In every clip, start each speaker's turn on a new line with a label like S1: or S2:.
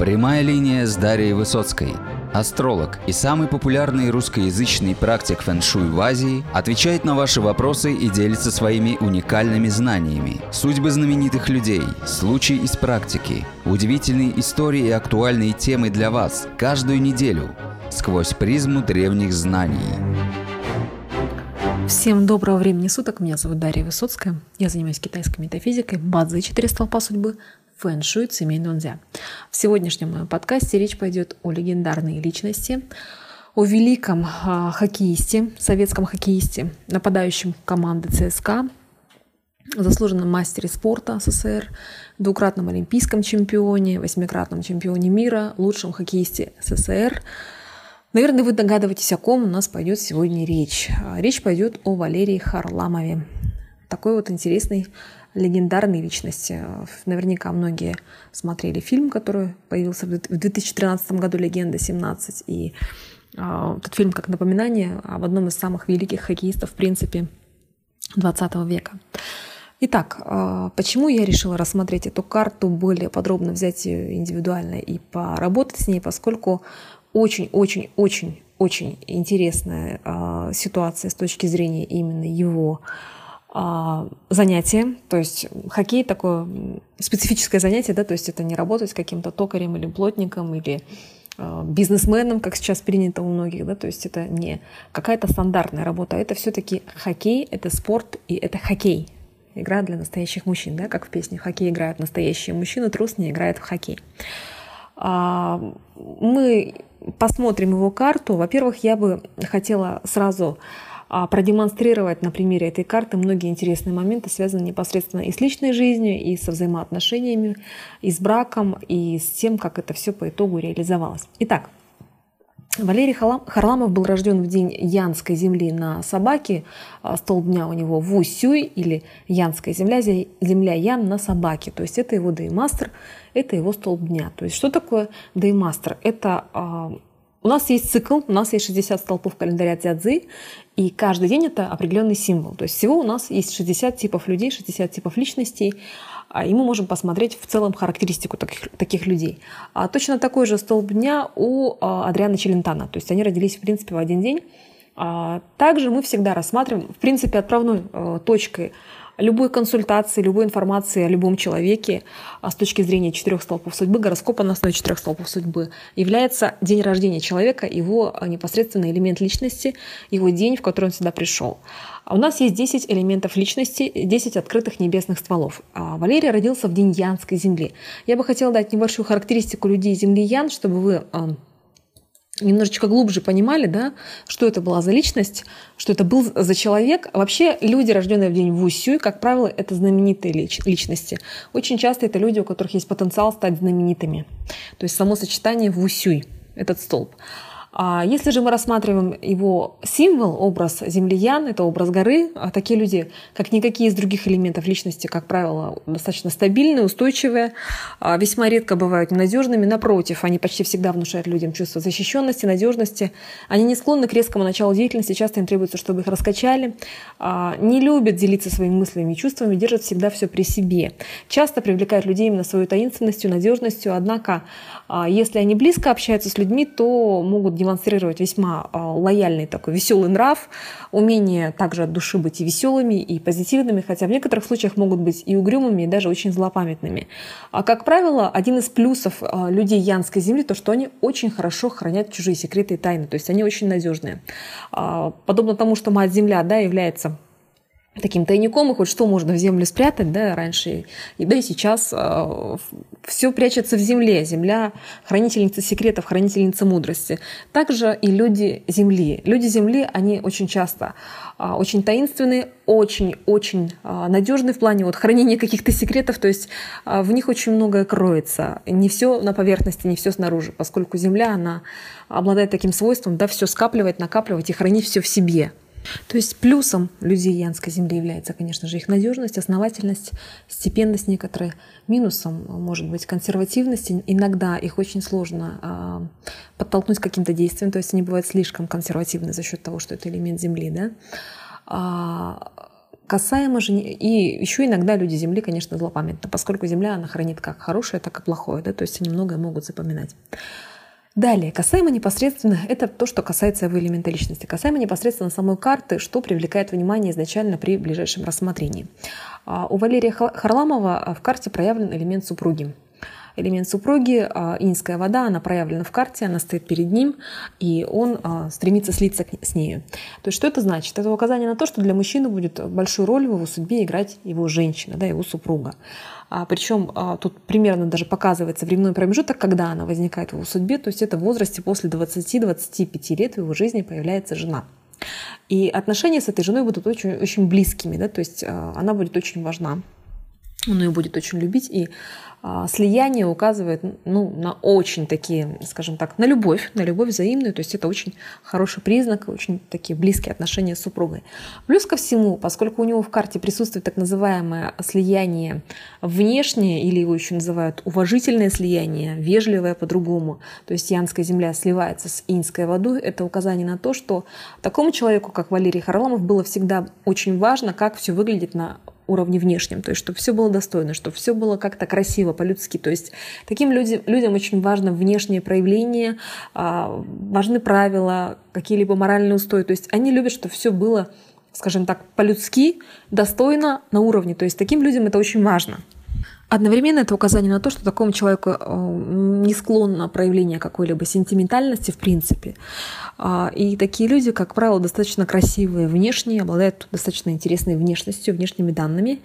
S1: Прямая линия с Дарьей Высоцкой. Астролог и самый популярный русскоязычный практик фэн-шуй в Азии отвечает на ваши вопросы и делится своими уникальными знаниями. Судьбы знаменитых людей, случаи из практики, удивительные истории и актуальные темы для вас каждую неделю сквозь призму древних знаний.
S2: Всем доброго времени суток. Меня зовут Дарья Высоцкая. Я занимаюсь китайской метафизикой, бадзи «Четыре столпа судьбы», фэн-шуй, цимей нунзя. В сегодняшнем моем подкасте речь пойдет о легендарной личности, о великом э, хоккеисте, советском хоккеисте, нападающем команды ЦСКА, заслуженном мастере спорта СССР, двукратном олимпийском чемпионе, восьмикратном чемпионе мира, лучшем хоккеисте СССР. Наверное, вы догадываетесь, о ком у нас пойдет сегодня речь. Речь пойдет о Валерии Харламове. Такой вот интересный легендарные личности. Наверняка многие смотрели фильм, который появился в 2013 году «Легенда 17». И э, этот фильм как напоминание об одном из самых великих хоккеистов, в принципе, 20 века. Итак, а, почему я решила рассмотреть эту карту более подробно, взять ее индивидуально и поработать с ней, поскольку очень-очень-очень-очень интересная а, ситуация с точки зрения именно его а, занятие, то есть хоккей такое специфическое занятие, да, то есть это не работать с каким-то токарем или плотником или а, бизнесменом, как сейчас принято у многих, да, то есть это не какая-то стандартная работа, это все-таки хоккей, это спорт и это хоккей, игра для настоящих мужчин, да, как в песне «Хоккей играют настоящие мужчины, трус не играет в хоккей». А, мы посмотрим его карту. Во-первых, я бы хотела сразу а, продемонстрировать на примере этой карты многие интересные моменты, связанные непосредственно и с личной жизнью, и со взаимоотношениями, и с браком, и с тем, как это все по итогу реализовалось. Итак, Валерий Харламов был рожден в день Янской земли на Собаке. А, столб дня у него Вусюй или Янская земля, земля Ян на Собаке. То есть это его деймастер, это его столб дня. То есть что такое деймастер? Это а, у нас есть цикл, у нас есть 60 столпов календаря Цзядзы, и каждый день это определенный символ. То есть всего у нас есть 60 типов людей, 60 типов личностей, а, и мы можем посмотреть в целом характеристику таких, таких людей. А точно такой же столб дня у а, Адриана Челентана. То есть они родились, в принципе, в один день. Также мы всегда рассматриваем, в принципе, отправной точкой любой консультации, любой информации о любом человеке а с точки зрения четырех столпов судьбы, гороскопа на основе четырех столпов судьбы, является день рождения человека, его а, непосредственный элемент личности, его день, в который он сюда пришел. А у нас есть 10 элементов личности, 10 открытых небесных стволов. Валерий родился в день Янской земли. Я бы хотела дать небольшую характеристику людей Земли Ян, чтобы вы немножечко глубже понимали, да, что это была за личность, что это был за человек. Вообще люди, рожденные в день Вусюй, как правило, это знаменитые личности. Очень часто это люди, у которых есть потенциал стать знаменитыми. То есть само сочетание Вусюй, этот столб. А если же мы рассматриваем его символ, образ землиян, это образ горы, а такие люди, как никакие из других элементов личности, как правило, достаточно стабильные, устойчивые, а весьма редко бывают ненадежными. Напротив, они почти всегда внушают людям чувство защищенности, надежности. Они не склонны к резкому началу деятельности, часто им требуется, чтобы их раскачали. А не любят делиться своими мыслями и чувствами, держат всегда все при себе. Часто привлекают людей именно своей таинственностью, надежностью. Однако, если они близко общаются с людьми, то могут демонстрировать весьма а, лояльный такой веселый нрав, умение также от души быть и веселыми, и позитивными, хотя в некоторых случаях могут быть и угрюмыми, и даже очень злопамятными. А как правило, один из плюсов а, людей Янской земли то, что они очень хорошо хранят чужие секреты и тайны, то есть они очень надежные. А, подобно тому, что Мать-Земля да, является таким тайником, и хоть что можно в землю спрятать, да, раньше, и да и сейчас э, все прячется в земле. Земля – хранительница секретов, хранительница мудрости. Также и люди Земли. Люди Земли, они очень часто э, очень таинственные, очень-очень э, надежны в плане вот, хранения каких-то секретов, то есть э, в них очень многое кроется. Не все на поверхности, не все снаружи, поскольку Земля, она обладает таким свойством, да, все скапливать, накапливать и хранить все в себе. То есть плюсом людей Янской земли является, конечно же, их надежность, основательность, степенность некоторая. Минусом может быть консервативность. Иногда их очень сложно а, подтолкнуть к каким-то действиям, то есть они бывают слишком консервативны за счет того, что это элемент земли. Да? А, касаемо же... И еще иногда люди Земли, конечно, злопамятны, поскольку Земля, она хранит как хорошее, так и плохое, да, то есть они многое могут запоминать. Далее, касаемо непосредственно, это то, что касается его элемента личности. Касаемо непосредственно самой карты, что привлекает внимание изначально при ближайшем рассмотрении. А, у Валерия Харламова в карте проявлен элемент супруги элемент супруги, а, инская вода, она проявлена в карте, она стоит перед ним, и он а, стремится слиться с нею. То есть что это значит? Это указание на то, что для мужчины будет большую роль в его судьбе играть его женщина, да, его супруга. А, причем а, тут примерно даже показывается временной промежуток, когда она возникает в его судьбе, то есть это в возрасте после 20-25 лет в его жизни появляется жена. И отношения с этой женой будут очень, очень близкими, да, то есть а, она будет очень важна он ее будет очень любить, и а, слияние указывает ну, на очень такие, скажем так, на любовь, на любовь взаимную, то есть это очень хороший признак, очень такие близкие отношения с супругой. Плюс ко всему, поскольку у него в карте присутствует так называемое слияние внешнее, или его еще называют уважительное слияние, вежливое по-другому, то есть Янская земля сливается с Инской водой, это указание на то, что такому человеку, как Валерий Харламов, было всегда очень важно, как все выглядит на уровне внешнем, то есть чтобы все было достойно, чтобы все было как-то красиво, по-людски. То есть таким людям, людям очень важно внешнее проявление, а, важны правила, какие-либо моральные устои. То есть они любят, чтобы все было, скажем так, по-людски, достойно, на уровне. То есть таким людям это очень важно. Одновременно это указание на то, что такому человеку э, не склонно проявление какой-либо сентиментальности в принципе. А, и такие люди, как правило, достаточно красивые внешне, обладают достаточно интересной внешностью, внешними данными.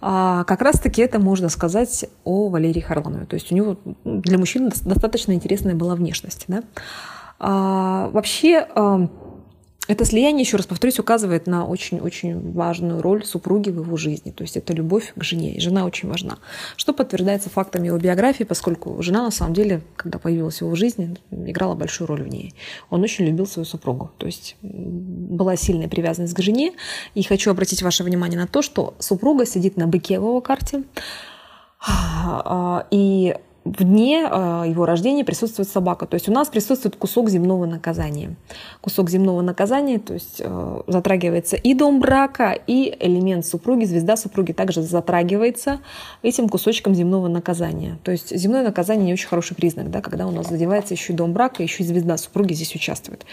S2: А, как раз-таки это можно сказать о Валерии Харламове. То есть у него для мужчины достаточно интересная была внешность. Да? А, вообще это слияние, еще раз повторюсь, указывает на очень-очень важную роль супруги в его жизни. То есть это любовь к жене. И жена очень важна. Что подтверждается фактами его биографии, поскольку жена, на самом деле, когда появилась в его жизни, играла большую роль в ней. Он очень любил свою супругу. То есть была сильная привязанность к жене. И хочу обратить ваше внимание на то, что супруга сидит на быке в его карте. И в дне э, его рождения присутствует собака. То есть у нас присутствует кусок земного наказания. Кусок земного наказания, то есть э, затрагивается и дом брака, и элемент супруги, звезда супруги также затрагивается этим кусочком земного наказания. То есть земное наказание не очень хороший признак, да, когда у нас задевается еще и дом брака, еще и звезда супруги здесь участвует.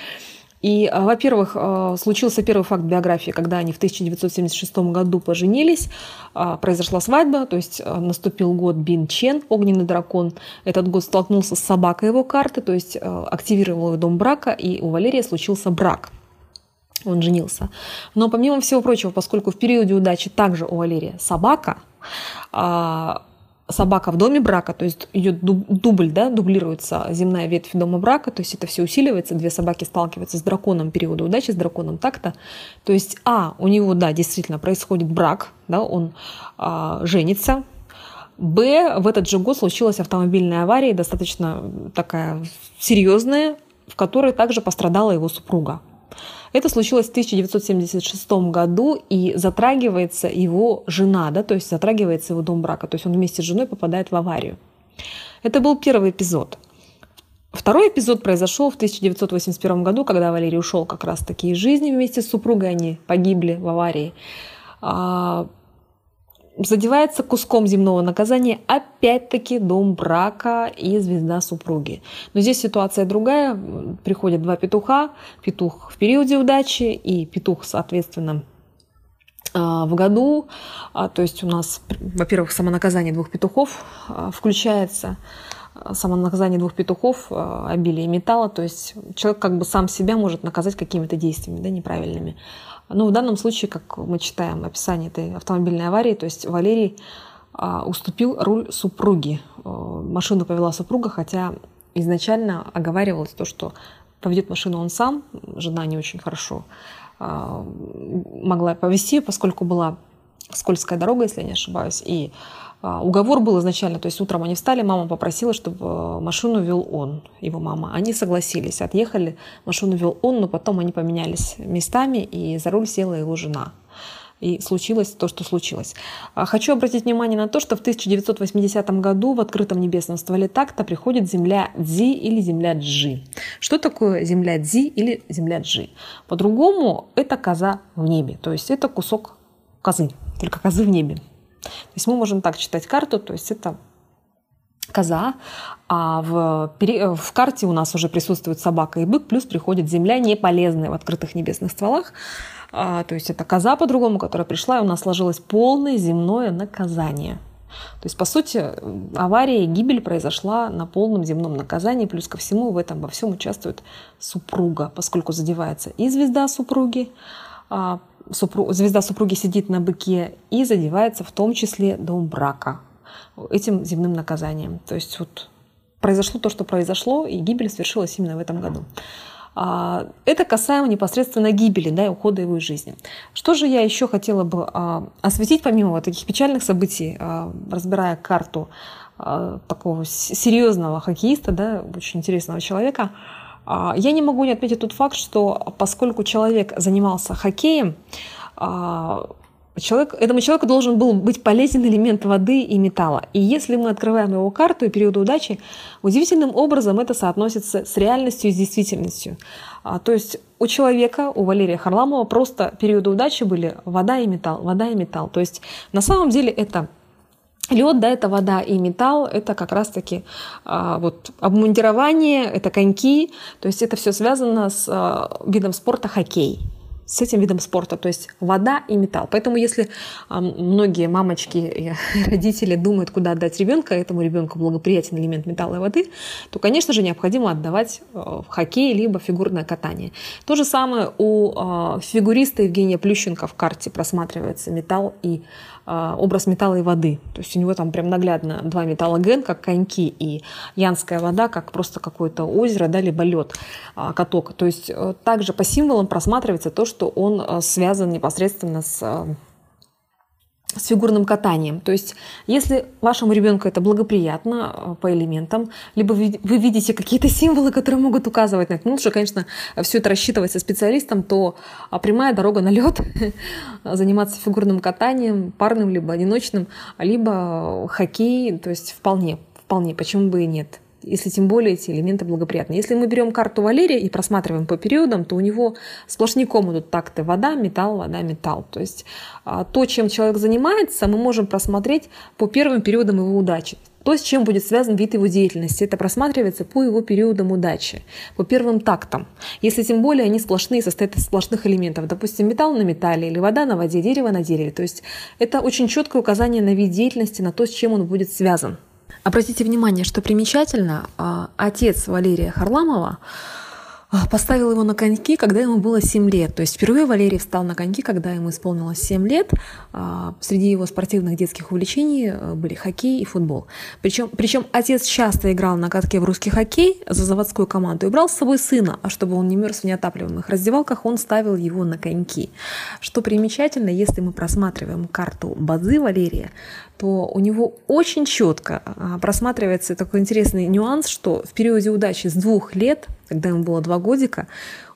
S2: И, а, во-первых, а, случился первый факт биографии, когда они в 1976 году поженились, а, произошла свадьба, то есть наступил год Бин Чен, огненный дракон. Этот год столкнулся с собакой его карты, то есть активировал его дом брака, и у Валерия случился брак. Он женился. Но помимо всего прочего, поскольку в периоде удачи также у Валерия собака, собака в доме брака, то есть идет дубль, да, дублируется земная ветвь дома брака, то есть это все усиливается, две собаки сталкиваются с драконом периода удачи, с драконом такта. То есть, а, у него, да, действительно происходит брак, да, он а, женится, Б, в этот же год случилась автомобильная авария, достаточно такая серьезная, в которой также пострадала его супруга. Это случилось в 1976 году, и затрагивается его жена, да, то есть затрагивается его дом брака, то есть он вместе с женой попадает в аварию. Это был первый эпизод. Второй эпизод произошел в 1981 году, когда Валерий ушел как раз-таки из жизни вместе с супругой, они погибли в аварии. Задевается куском земного наказания опять-таки дом брака и звезда супруги. Но здесь ситуация другая. Приходят два петуха. Петух в периоде удачи и петух, соответственно, а, в году. А, то есть у нас, во-первых, самонаказание двух петухов а, включается самонаказание двух петухов, обилие металла, то есть человек как бы сам себя может наказать какими-то действиями да, неправильными. Но в данном случае, как мы читаем описание этой автомобильной аварии, то есть Валерий а, уступил руль супруги. А, машину повела супруга, хотя изначально оговаривалось то, что поведет машину он сам, жена не очень хорошо а, могла повести, поскольку была скользкая дорога, если я не ошибаюсь, и уговор был изначально, то есть утром они встали, мама попросила, чтобы э, машину вел он, его мама. Они согласились, отъехали, машину вел он, но потом они поменялись местами, и за руль села его жена. И случилось то, что случилось. А, хочу обратить внимание на то, что в 1980 году в открытом небесном стволе такта приходит земля Дзи или земля Джи. Что такое земля Дзи или земля Джи? По-другому это коза в небе, то есть это кусок козы, только козы в небе. То есть мы можем так читать карту, то есть это коза, а в, в карте у нас уже присутствует собака и бык, плюс приходит земля, не полезная в открытых небесных стволах. А, то есть это коза по-другому, которая пришла, и у нас сложилось полное земное наказание. То есть, по сути, авария и гибель произошла на полном земном наказании, плюс ко всему в этом во всем участвует супруга, поскольку задевается и звезда супруги, а, супруг, звезда супруги сидит на быке и задевается в том числе дом брака этим земным наказанием. То есть вот произошло то, что произошло, и гибель свершилась именно в этом году. А, это касаемо непосредственно гибели, да, и ухода его из жизни. Что же я еще хотела бы а, осветить, помимо вот таких печальных событий, а, разбирая карту такого серьезного хоккеиста, да, очень интересного человека, я не могу не отметить тот факт, что поскольку человек занимался хоккеем, Человек, этому человеку должен был быть полезен элемент воды и металла. И если мы открываем его карту и периоды удачи, удивительным образом это соотносится с реальностью и с действительностью. А, то есть у человека, у Валерия Харламова просто периоды удачи были вода и металл, вода и металл. То есть на самом деле это Лед, да, это вода и металл, это как раз-таки а, вот обмундирование, это коньки, то есть это все связано с а, видом спорта хоккей с этим видом спорта, то есть вода и металл. Поэтому если а, многие мамочки и родители думают, куда отдать ребенка, этому ребенку благоприятен элемент металла и воды, то, конечно же, необходимо отдавать э, в хоккей либо фигурное катание. То же самое у а, фигуриста Евгения Плющенко в карте просматривается металл и а, образ металла и воды. То есть у него там прям наглядно два металла ген, как коньки, и янская вода, как просто какое-то озеро, да, либо лед, а, каток. То есть э, также по символам просматривается то, что он э, связан непосредственно с э, с фигурным катанием. То есть, если вашему ребенку это благоприятно э, по элементам, либо вы видите какие-то символы, которые могут указывать на это, ну, лучше, конечно, все это рассчитывать со специалистом, то а, прямая дорога на лед, заниматься фигурным катанием, парным, либо одиночным, либо хоккей, то есть вполне, вполне, почему бы и нет если тем более эти элементы благоприятны. Если мы берем карту Валерия и просматриваем по периодам, то у него сплошняком идут такты вода, металл, вода, металл. То есть а, то, чем человек занимается, мы можем просмотреть по первым периодам его удачи. То, с чем будет связан вид его деятельности, это просматривается по его периодам удачи, по первым тактам. Если тем более они сплошные, состоят из сплошных элементов, допустим, металл на металле или вода на воде, дерево на дереве. То есть это очень четкое указание на вид деятельности, на то, с чем он будет связан. Обратите внимание, что примечательно, а, отец Валерия Харламова а, поставил его на коньки, когда ему было 7 лет. То есть впервые Валерий встал на коньки, когда ему исполнилось 7 лет. А, среди его спортивных детских увлечений были хоккей и футбол. Причем, причем отец часто играл на катке в русский хоккей за заводскую команду и брал с собой сына, а чтобы он не мерз в неотапливаемых раздевалках, он ставил его на коньки. Что примечательно, если мы просматриваем карту базы Валерия, то у него очень четко а, просматривается такой интересный нюанс, что в периоде удачи с двух лет, когда ему было два годика,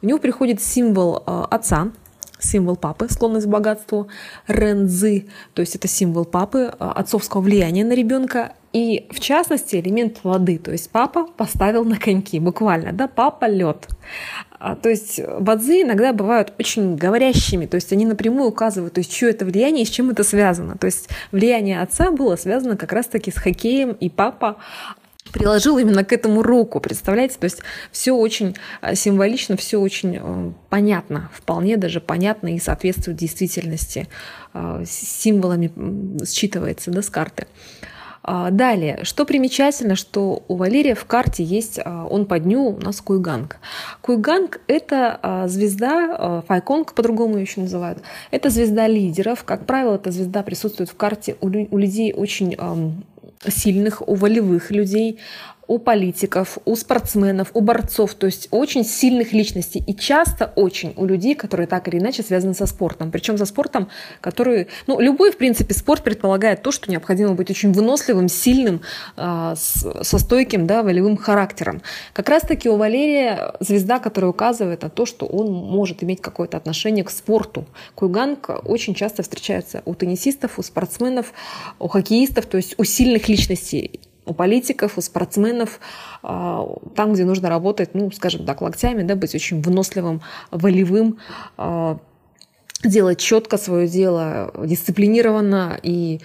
S2: у него приходит символ а, отца, символ папы, склонность к богатству, рензы, то есть это символ папы, а, отцовского влияния на ребенка, и в частности элемент воды, то есть папа поставил на коньки, буквально, да, папа лед. А, то есть бадзи иногда бывают очень говорящими, то есть они напрямую указывают, то есть что это влияние и с чем это связано. То есть влияние отца было связано как раз-таки с хоккеем, и папа приложил именно к этому руку, представляете? То есть все очень а, символично, все очень э, понятно, вполне даже понятно и соответствует действительности, а, символами считывается да, с карты. А, далее, что примечательно, что у Валерия в карте есть, а, он по дню у нас Куйганг. Куйганг – это а, звезда, Файконг по-другому еще называют, это звезда лидеров. Как правило, эта звезда присутствует в карте у людей очень сильных, у волевых людей, у политиков, у спортсменов, у борцов, то есть очень сильных личностей. И часто очень у людей, которые так или иначе связаны со спортом. Причем со спортом, который... Ну, любой, в принципе, спорт предполагает то, что необходимо быть очень выносливым, сильным, э, со стойким, да, волевым характером. Как раз-таки у Валерия звезда, которая указывает на то, что он может иметь какое-то отношение к спорту. Куйганг очень часто встречается у теннисистов, у спортсменов, у хоккеистов, то есть у сильных личностей у политиков, у спортсменов, а, там, где нужно работать, ну, скажем так, локтями, да, быть очень выносливым, волевым, а, делать четко свое дело, дисциплинированно и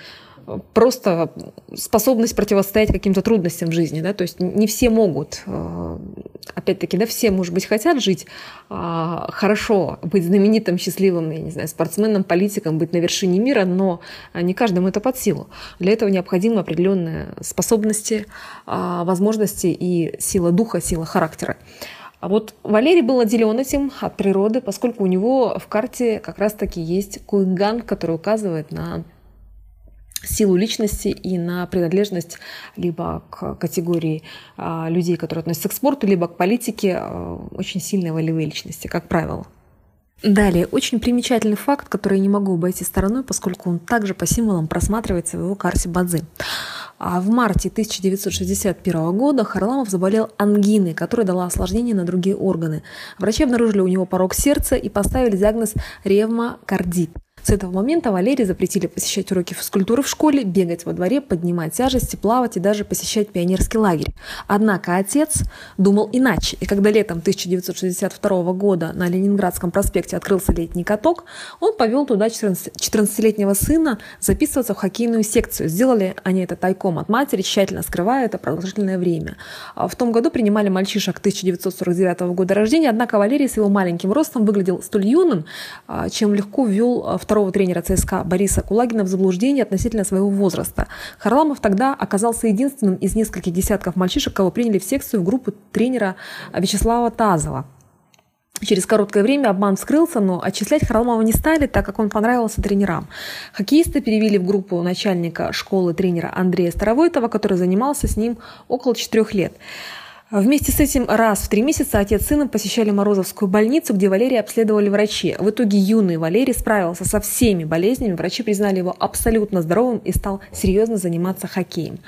S2: просто способность противостоять каким-то трудностям в жизни, да, то есть не все могут, э, опять-таки, да, все, может быть, хотят жить а, хорошо, быть знаменитым, счастливым, я не знаю, спортсменом, политиком, быть на вершине мира, но не каждому это под силу. Для этого необходимы определенные способности, а, возможности и сила духа, сила характера. А вот Валерий был отделен этим от природы, поскольку у него в карте как раз-таки есть кунган, который указывает на силу личности и на принадлежность либо к категории а, людей, которые относятся к спорту, либо к политике, а, очень сильные волевые личности, как правило. Далее, очень примечательный факт, который я не могу обойти стороной, поскольку он также по символам просматривается в его карте Бадзи. А в марте 1961 года Харламов заболел ангиной, которая дала осложнение на другие органы. Врачи обнаружили у него порог сердца и поставили диагноз ревмокардит. С этого момента Валерии запретили посещать уроки физкультуры в школе, бегать во дворе, поднимать тяжести, плавать и даже посещать пионерский лагерь. Однако отец думал иначе, и когда летом 1962 года на Ленинградском проспекте открылся летний каток, он повел туда 14-летнего сына записываться в хоккейную секцию. Сделали они это тайком от матери, тщательно скрывая это продолжительное время. А в том году принимали мальчишек 1949 года рождения, однако Валерий с его маленьким ростом выглядел столь юным, а, чем легко ввел второй второго тренера ЦСКА Бориса Кулагина в заблуждение относительно своего возраста. Харламов тогда оказался единственным из нескольких десятков мальчишек, кого приняли в секцию в группу тренера Вячеслава Тазова. Через короткое время обман вскрылся, но отчислять Харламова не стали, так как он понравился тренерам. Хоккеисты перевели в группу начальника школы тренера Андрея Старовойтова, который занимался с ним около четырех лет. Вместе с этим раз в три месяца отец с сыном посещали Морозовскую больницу, где Валерия обследовали врачи. В итоге юный Валерий справился со всеми болезнями, врачи признали его абсолютно здоровым и стал серьезно заниматься хоккеем.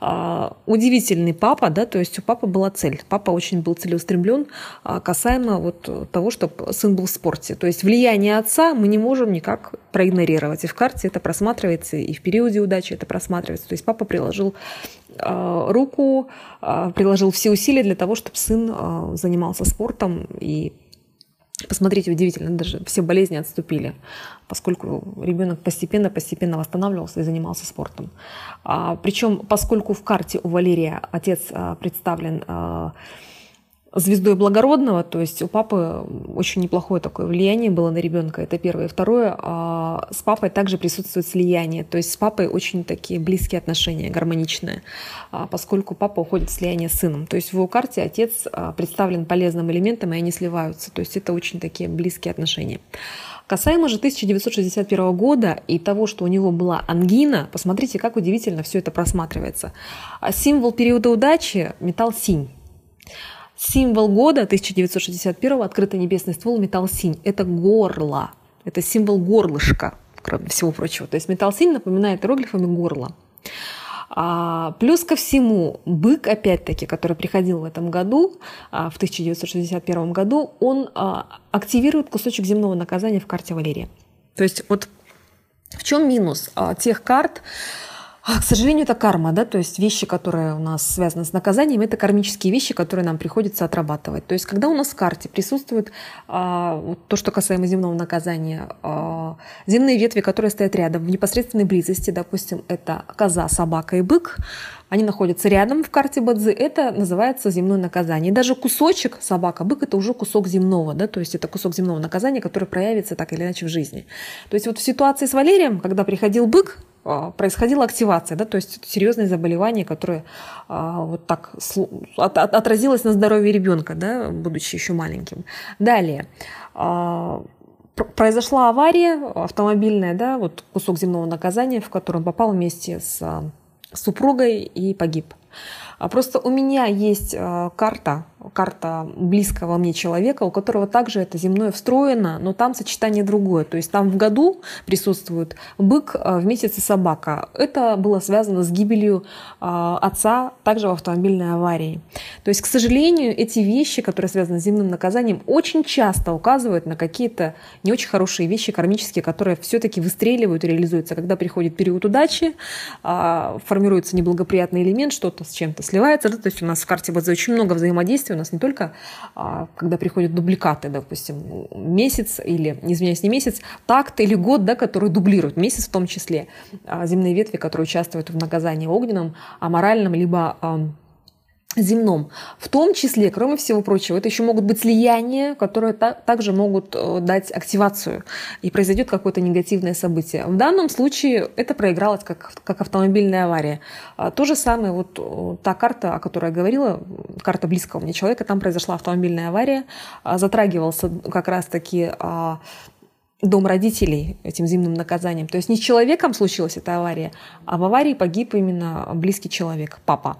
S2: А, удивительный папа, да, то есть у папы была цель. Папа очень был целеустремлен а, касаемо вот того, чтобы сын был в спорте. То есть влияние отца мы не можем никак проигнорировать. И в карте это просматривается, и в периоде удачи это просматривается. То есть папа приложил руку, приложил все усилия для того, чтобы сын занимался спортом и Посмотрите, удивительно, даже все болезни отступили, поскольку ребенок постепенно-постепенно восстанавливался и занимался спортом. А, причем, поскольку в карте у Валерия отец представлен звездой благородного, то есть у папы очень неплохое такое влияние было на ребенка, это первое. Второе, а, с папой также присутствует слияние, то есть с папой очень такие близкие отношения, гармоничные, а, поскольку папа уходит в слияние с сыном. То есть в его карте отец а, представлен полезным элементом, и они сливаются, то есть это очень такие близкие отношения. Касаемо же 1961 года и того, что у него была ангина, посмотрите, как удивительно все это просматривается. Символ периода удачи – металл синь. Символ года 1961 открытый небесный ствол металл синь. Это горло. Это символ горлышка, кроме всего прочего. То есть металл синь напоминает иероглифами горло. А, плюс ко всему, бык, опять-таки, который приходил в этом году, а, в 1961 году, он а, активирует кусочек земного наказания в карте Валерия. То есть вот в чем минус а, тех карт, к сожалению, это карма, да, то есть вещи, которые у нас связаны с наказанием, это кармические вещи, которые нам приходится отрабатывать. То есть когда у нас в карте присутствует а, вот то, что касаемо земного наказания, а, земные ветви, которые стоят рядом, в непосредственной близости, допустим, это коза, собака и бык, они находятся рядом в карте Бадзи, это называется земное наказание. И даже кусочек собака, бык – это уже кусок земного, да, то есть это кусок земного наказания, который проявится так или иначе в жизни. То есть вот в ситуации с Валерием, когда приходил бык, а, происходила активация, да, то есть серьезное заболевание, которое а, вот так отразилось на здоровье ребенка, да, будучи еще маленьким. Далее а, произошла авария автомобильная, да, вот кусок земного наказания, в котором попал вместе с супругой и погиб. А просто у меня есть карта карта близкого мне человека, у которого также это земное встроено, но там сочетание другое. То есть там в году присутствует бык, э, в месяце собака. Это было связано с гибелью э, отца также в автомобильной аварии. То есть, к сожалению, эти вещи, которые связаны с земным наказанием, очень часто указывают на какие-то не очень хорошие вещи кармические, которые все-таки выстреливают и реализуются. Когда приходит период удачи, а, формируется неблагоприятный элемент, что-то с чем-то сливается. То есть у нас в карте Бадзе очень много взаимодействия у нас не только, а, когда приходят дубликаты, допустим, месяц или, извиняюсь, не месяц, такт или год, да, который дублируют, месяц в том числе, а, земные ветви, которые участвуют в наказании огненном, аморальном, либо земном. В том числе, кроме всего прочего, это еще могут быть слияния, которые та- также могут э, дать активацию, и произойдет какое-то негативное событие. В данном случае это проигралось как, как автомобильная авария. А, то же самое, вот э, та карта, о которой я говорила, карта близкого мне человека, там произошла автомобильная авария, а, затрагивался как раз-таки а, дом родителей этим зимним наказанием. То есть не с человеком случилась эта авария, а в аварии погиб именно близкий человек, папа.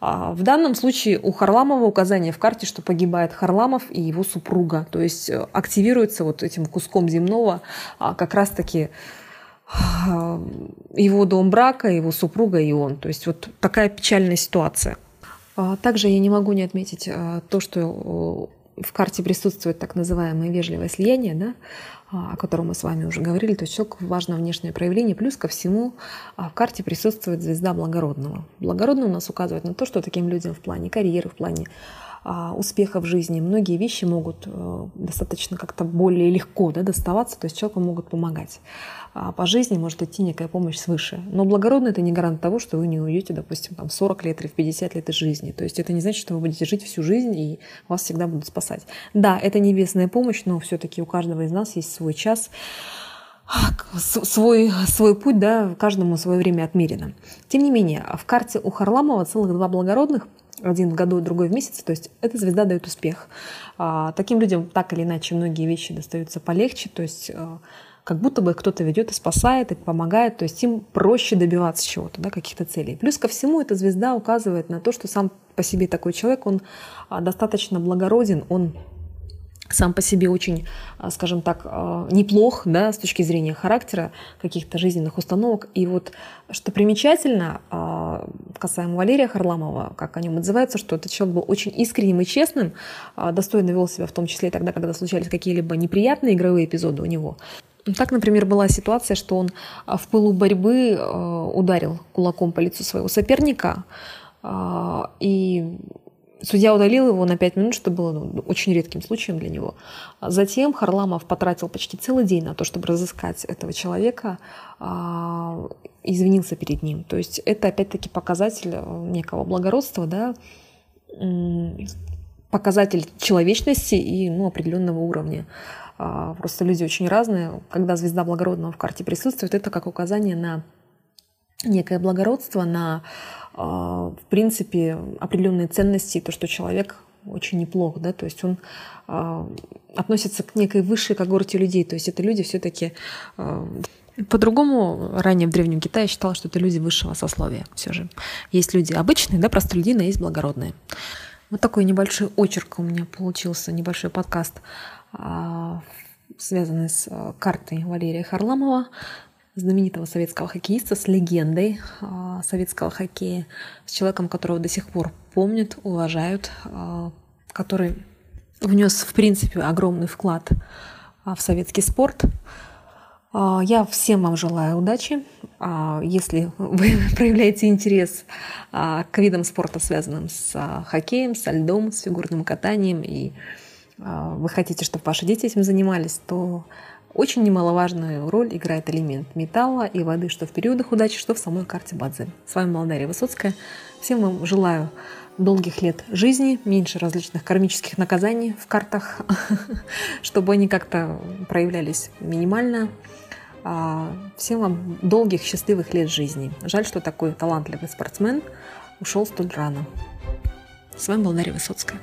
S2: А в данном случае у Харламова указание в карте, что погибает Харламов и его супруга. То есть э, активируется вот этим куском земного а, как раз-таки а, его дом брака, его супруга и он. То есть вот такая печальная ситуация. Также я не могу не отметить то, что в карте присутствует так называемое вежливое слияние, да, о котором мы с вами уже говорили, то есть человеку важно внешнее проявление, плюс ко всему а, в карте присутствует звезда благородного. Благородный у нас указывает на то, что таким людям в плане карьеры, в плане а, успеха в жизни многие вещи могут э, достаточно как-то более легко да, доставаться, то есть человеку могут помогать. А по жизни может идти некая помощь свыше. Но благородно это не гарант того, что вы не уйдете, допустим, там 40 лет или в 50 лет из жизни. То есть это не значит, что вы будете жить всю жизнь и вас всегда будут спасать. Да, это небесная помощь, но все-таки у каждого из нас есть свой час свой, свой путь, да, каждому свое время отмерено. Тем не менее, в карте у Харламова целых два благородных, один в году, другой в месяц, то есть эта звезда дает успех. А, таким людям так или иначе многие вещи достаются полегче, то есть а, как будто бы кто-то ведет и спасает, и помогает, то есть им проще добиваться чего-то, да, каких-то целей. Плюс ко всему эта звезда указывает на то, что сам по себе такой человек, он а, достаточно благороден, он сам по себе очень, а, скажем так, а, неплох да, с точки зрения характера, каких-то жизненных установок. И вот что примечательно, касаемо Валерия Харламова, как о нем отзывается, что этот человек был очень искренним и честным, достойно вел себя в том числе и тогда, когда случались какие-либо неприятные игровые эпизоды у него. Так, например, была ситуация, что он а, в пылу борьбы а, ударил кулаком по лицу своего соперника, а, и Судья удалил его на 5 минут, что было ну, очень редким случаем для него. Затем Харламов потратил почти целый день на то, чтобы разыскать этого человека, извинился перед ним. То есть это опять-таки показатель э, некого благородства, да, показатель человечности и ну, определенного уровня. А, просто люди очень разные. Когда звезда благородного в карте присутствует, это как указание на некое благородство, на, а, в принципе, определенные ценности, то, что человек очень неплох, да, то есть он а, относится к некой высшей когорте людей, то есть это люди все-таки по-другому, ранее в Древнем Китае считалось, что это люди высшего сословия все же. Есть люди обычные, да, простолюдины, а есть благородные. Вот такой небольшой очерк у меня получился, небольшой подкаст а, связанный с а, картой Валерия Харламова, знаменитого советского хоккеиста, с легендой а, советского хоккея, с человеком, которого до сих пор помнят, уважают, который внес, в принципе, огромный вклад в советский спорт. Я всем вам желаю удачи. Если вы проявляете интерес к видам спорта, связанным с хоккеем, со льдом, с фигурным катанием и а, вы хотите, чтобы ваши дети этим занимались, то очень немаловажную роль играет элемент металла и воды, что в периодах удачи, что в самой карте Бадзе. С вами была Дарья Высоцкая. Всем вам желаю долгих лет жизни, меньше различных кармических наказаний в картах, чтобы они как-то проявлялись минимально. А, всем вам долгих, счастливых лет жизни. Жаль, что такой талантливый спортсмен ушел столь рано. С вами была Дарья Высоцкая.